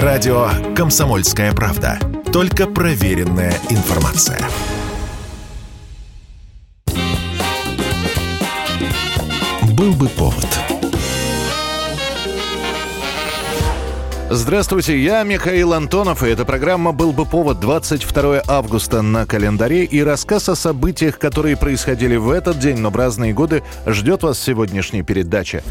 Радио «Комсомольская правда». Только проверенная информация. Был бы повод. Здравствуйте, я Михаил Антонов, и эта программа «Был бы повод» 22 августа на календаре, и рассказ о событиях, которые происходили в этот день, но в разные годы, ждет вас в сегодняшней передаче.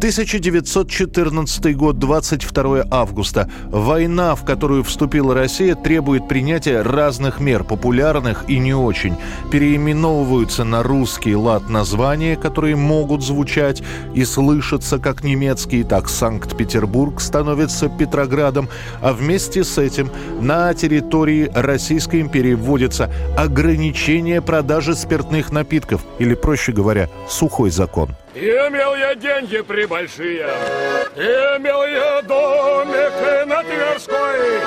1914 год, 22 августа. Война, в которую вступила Россия, требует принятия разных мер, популярных и не очень. Переименовываются на русский лад названия, которые могут звучать и слышаться как немецкие, так Санкт-Петербург становится Петроградом, а вместе с этим на территории Российской империи вводится ограничение продажи спиртных напитков, или, проще говоря, сухой закон. Имел я деньги прибольшие, имел я домик на Тверской,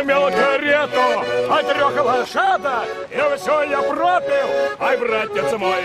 имел карету от трех лошадок, и все я пропил, ай, братец мой.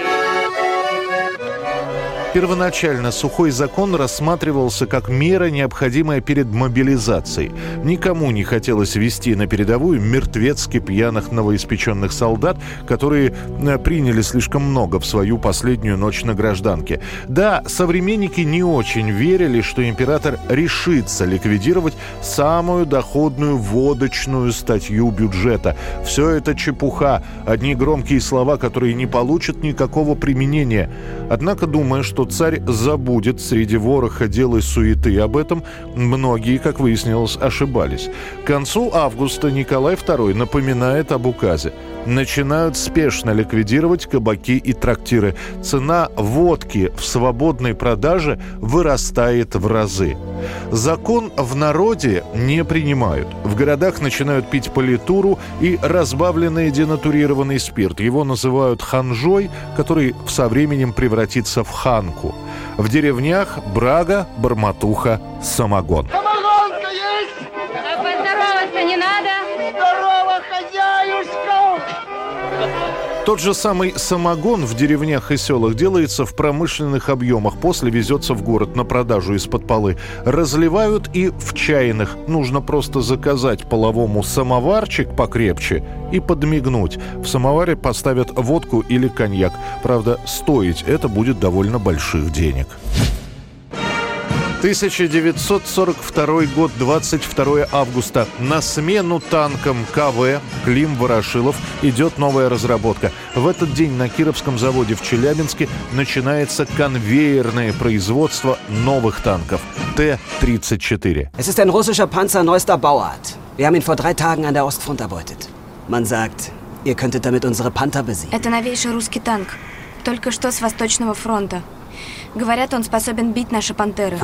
Первоначально сухой закон рассматривался как мера, необходимая перед мобилизацией. Никому не хотелось вести на передовую мертвецки пьяных новоиспеченных солдат, которые э, приняли слишком много в свою последнюю ночь на гражданке. Да, современники не очень верили, что император решится ликвидировать самую доходную водочную статью бюджета. Все это чепуха, одни громкие слова, которые не получат никакого применения. Однако, думая, что царь забудет среди вороха дел и суеты об этом, многие, как выяснилось, ошибались. К концу августа Николай II напоминает об указе. Начинают спешно ликвидировать кабаки и трактиры. Цена водки в свободной продаже вырастает в разы. Закон в народе не принимают. В городах начинают пить политуру и разбавленный денатурированный спирт. Его называют ханжой, который со временем превратится в ханку. В деревнях брага, барматуха, самогон. Самогонка Тот же самый самогон в деревнях и селах делается в промышленных объемах, после везется в город на продажу из-под полы. Разливают и в чайных. Нужно просто заказать половому самоварчик покрепче и подмигнуть. В самоваре поставят водку или коньяк. Правда, стоить это будет довольно больших денег. 1942 год, 22 августа. На смену танкам КВ Клим Ворошилов идет новая разработка. В этот день на Кировском заводе в Челябинске начинается конвейерное производство новых танков Т-34. Es ist ein russischer Panzer neuester Bauart. Wir haben ihn vor drei Tagen an der Ostfront erbeutet. Man sagt, ihr könntet damit unsere Panther besiegen. Это новейший русский танк. Только что с Восточного фронта. Говорят, он способен бить наши пантеры.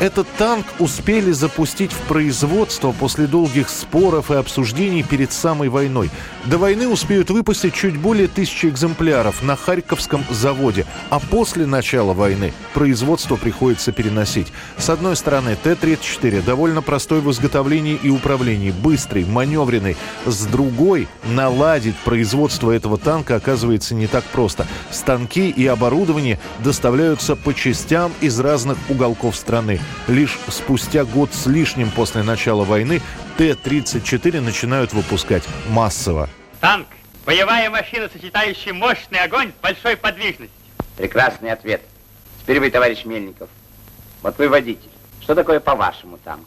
Этот танк успели запустить в производство после долгих споров и обсуждений перед самой войной. До войны успеют выпустить чуть более тысячи экземпляров на Харьковском заводе, а после начала войны производство приходится переносить. С одной стороны, Т-34 довольно простой в изготовлении и управлении, быстрый, маневренный. С другой, наладить производство этого танка оказывается не так просто. Станки и оборудование доставляются по частям из разных уголков страны. Лишь спустя год с лишним после начала войны Т-34 начинают выпускать массово. Танк. Боевая машина, сочетающая мощный огонь с большой подвижностью. Прекрасный ответ. Теперь вы, товарищ Мельников. Вот вы водитель. Что такое по-вашему танк?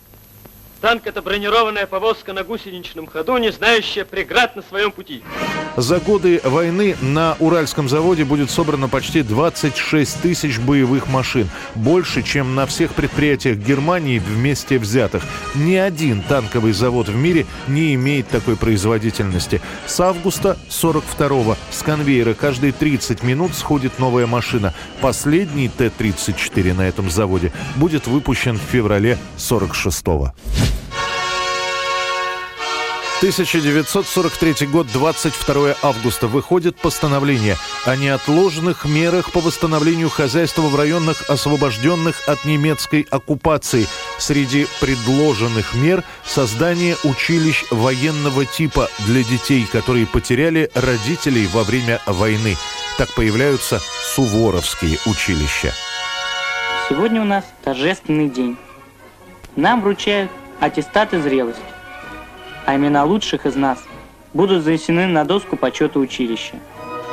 Танк – это бронированная повозка на гусеничном ходу, не знающая преград на своем пути. За годы войны на Уральском заводе будет собрано почти 26 тысяч боевых машин. Больше, чем на всех предприятиях Германии вместе взятых. Ни один танковый завод в мире не имеет такой производительности. С августа 42-го с конвейера каждые 30 минут сходит новая машина. Последний Т-34 на этом заводе будет выпущен в феврале 46-го. 1943 год, 22 августа. Выходит постановление о неотложных мерах по восстановлению хозяйства в районах, освобожденных от немецкой оккупации. Среди предложенных мер – создание училищ военного типа для детей, которые потеряли родителей во время войны. Так появляются суворовские училища. Сегодня у нас торжественный день. нам вручают аттестаты зрелости, а имена лучших из нас будут занесены на доску почета училища.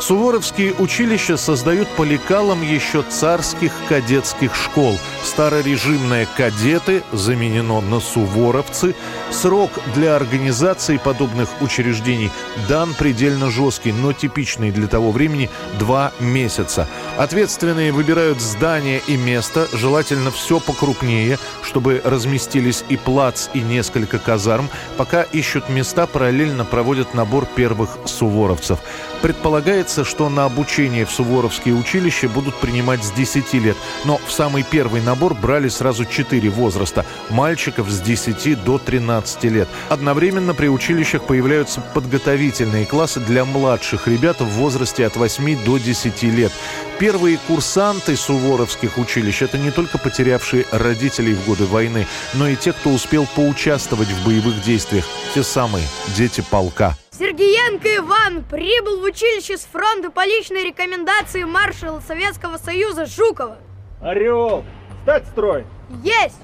Суворовские училища создают по лекалам еще царских кадетских школ. Старорежимные кадеты заменено на суворовцы. Срок для организации подобных учреждений дан предельно жесткий, но типичный для того времени – два месяца. Ответственные выбирают здание и место, желательно все покрупнее, чтобы разместились и плац, и несколько казарм. Пока ищут места, параллельно проводят набор первых суворовцев. Предполагается, что на обучение в Суворовские училища будут принимать с 10 лет, но в самый первый набор брали сразу 4 возраста – мальчиков с 10 до 13 лет. Одновременно при училищах появляются подготовительные классы для младших ребят в возрасте от 8 до 10 лет. Первые курсанты суворовских училищ – это не только потерявшие родителей в годы войны, но и те, кто успел поучаствовать в боевых действиях, те самые дети полка. Сергеенко Иван прибыл в училище с фронта по личной рекомендации маршала Советского Союза Жукова. Орел, стать строй! Есть!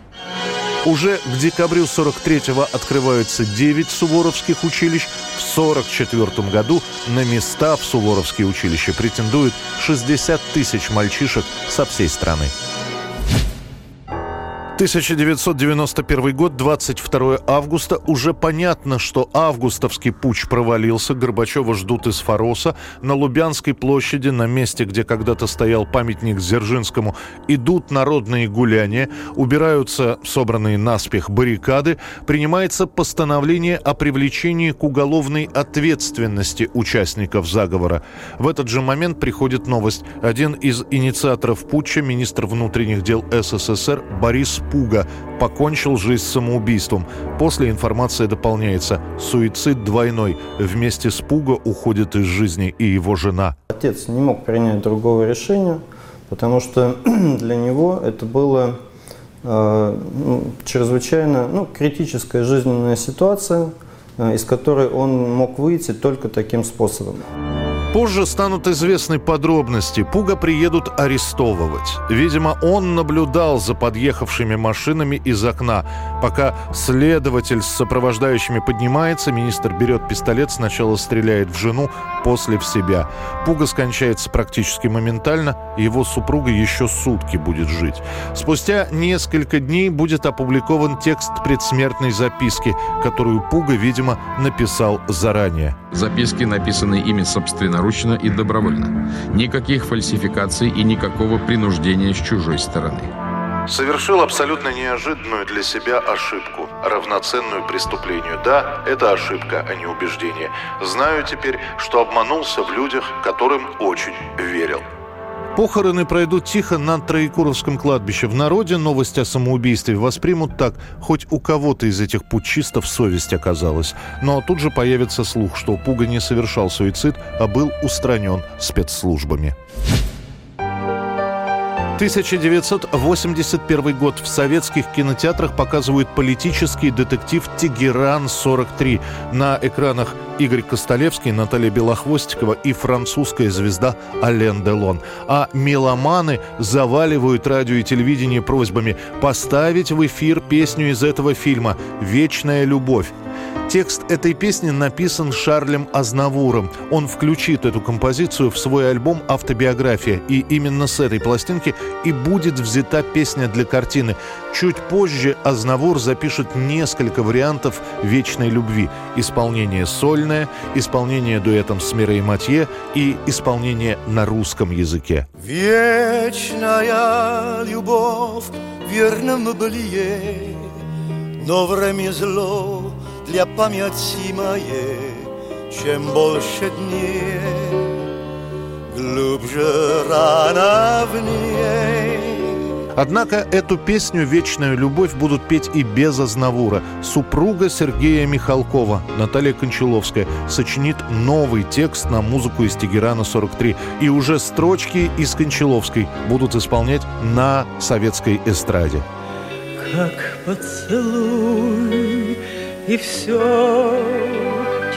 Уже к декабрю 43-го открываются 9 суворовских училищ. В 44 году на места в суворовские училища претендуют 60 тысяч мальчишек со всей страны. 1991 год, 22 августа. Уже понятно, что августовский путь провалился. Горбачева ждут из Фороса. На Лубянской площади, на месте, где когда-то стоял памятник Дзержинскому, идут народные гуляния. Убираются собранные наспех баррикады. Принимается постановление о привлечении к уголовной ответственности участников заговора. В этот же момент приходит новость. Один из инициаторов путча, министр внутренних дел СССР Борис Пуга покончил жизнь самоубийством. После информация дополняется. Суицид двойной. Вместе с Пуга уходит из жизни и его жена. Отец не мог принять другого решения, потому что для него это было э, ну, чрезвычайно ну, критическая жизненная ситуация, э, из которой он мог выйти только таким способом. Позже станут известны подробности. Пуга приедут арестовывать. Видимо, он наблюдал за подъехавшими машинами из окна. Пока следователь с сопровождающими поднимается, министр берет пистолет, сначала стреляет в жену, после в себя. Пуга скончается практически моментально, его супруга еще сутки будет жить. Спустя несколько дней будет опубликован текст предсмертной записки, которую Пуга, видимо, написал заранее. Записки написаны ими собственноручно и добровольно. Никаких фальсификаций и никакого принуждения с чужой стороны. Совершил абсолютно неожиданную для себя ошибку, равноценную преступлению. Да, это ошибка, а не убеждение. Знаю теперь, что обманулся в людях, которым очень верил. Похороны пройдут тихо на Троекуровском кладбище. В народе новость о самоубийстве воспримут так, хоть у кого-то из этих путчистов совесть оказалась. Но тут же появится слух, что Пуга не совершал суицид, а был устранен спецслужбами. 1981 год. В советских кинотеатрах показывают политический детектив «Тегеран-43». На экранах Игорь Костолевский, Наталья Белохвостикова и французская звезда Ален Делон. А меломаны заваливают радио и телевидение просьбами поставить в эфир песню из этого фильма «Вечная любовь». Текст этой песни написан Шарлем Азнавуром. Он включит эту композицию в свой альбом «Автобиография». И именно с этой пластинки и будет взята песня для картины. Чуть позже Азнавур запишет несколько вариантов «Вечной любви». Исполнение сольное, исполнение дуэтом с Мирой Матье и исполнение на русском языке. Вечная любовь верно мы были, но время зло для памяти моей, чем больше дней, глубже рана в ней. Однако эту песню «Вечная любовь» будут петь и без Азнавура. Супруга Сергея Михалкова, Наталья Кончаловская, сочинит новый текст на музыку из Тегерана-43. И уже строчки из Кончаловской будут исполнять на советской эстраде. Как поцелуй и все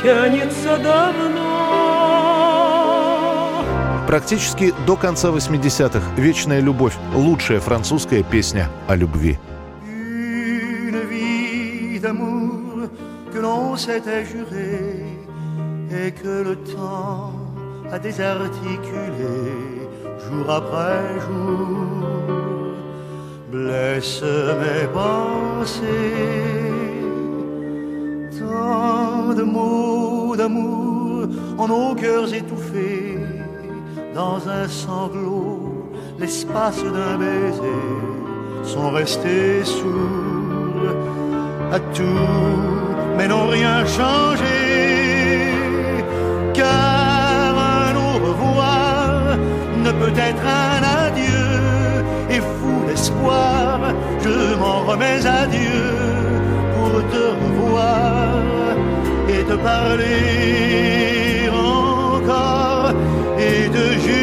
тянется давно. Практически до конца 80-х «Вечная любовь» — лучшая французская песня о любви. Et que le temps a désarticulé jour après jour blesse mes pensées. Tant de mots d'amour en nos cœurs étouffés dans un sanglot, l'espace d'un baiser sont restés sourds à tout, mais n'ont rien changé. Car un au revoir ne peut être un adieu, et fou d'espoir, je m'en remets à Dieu pour te revoir et te parler de Jules.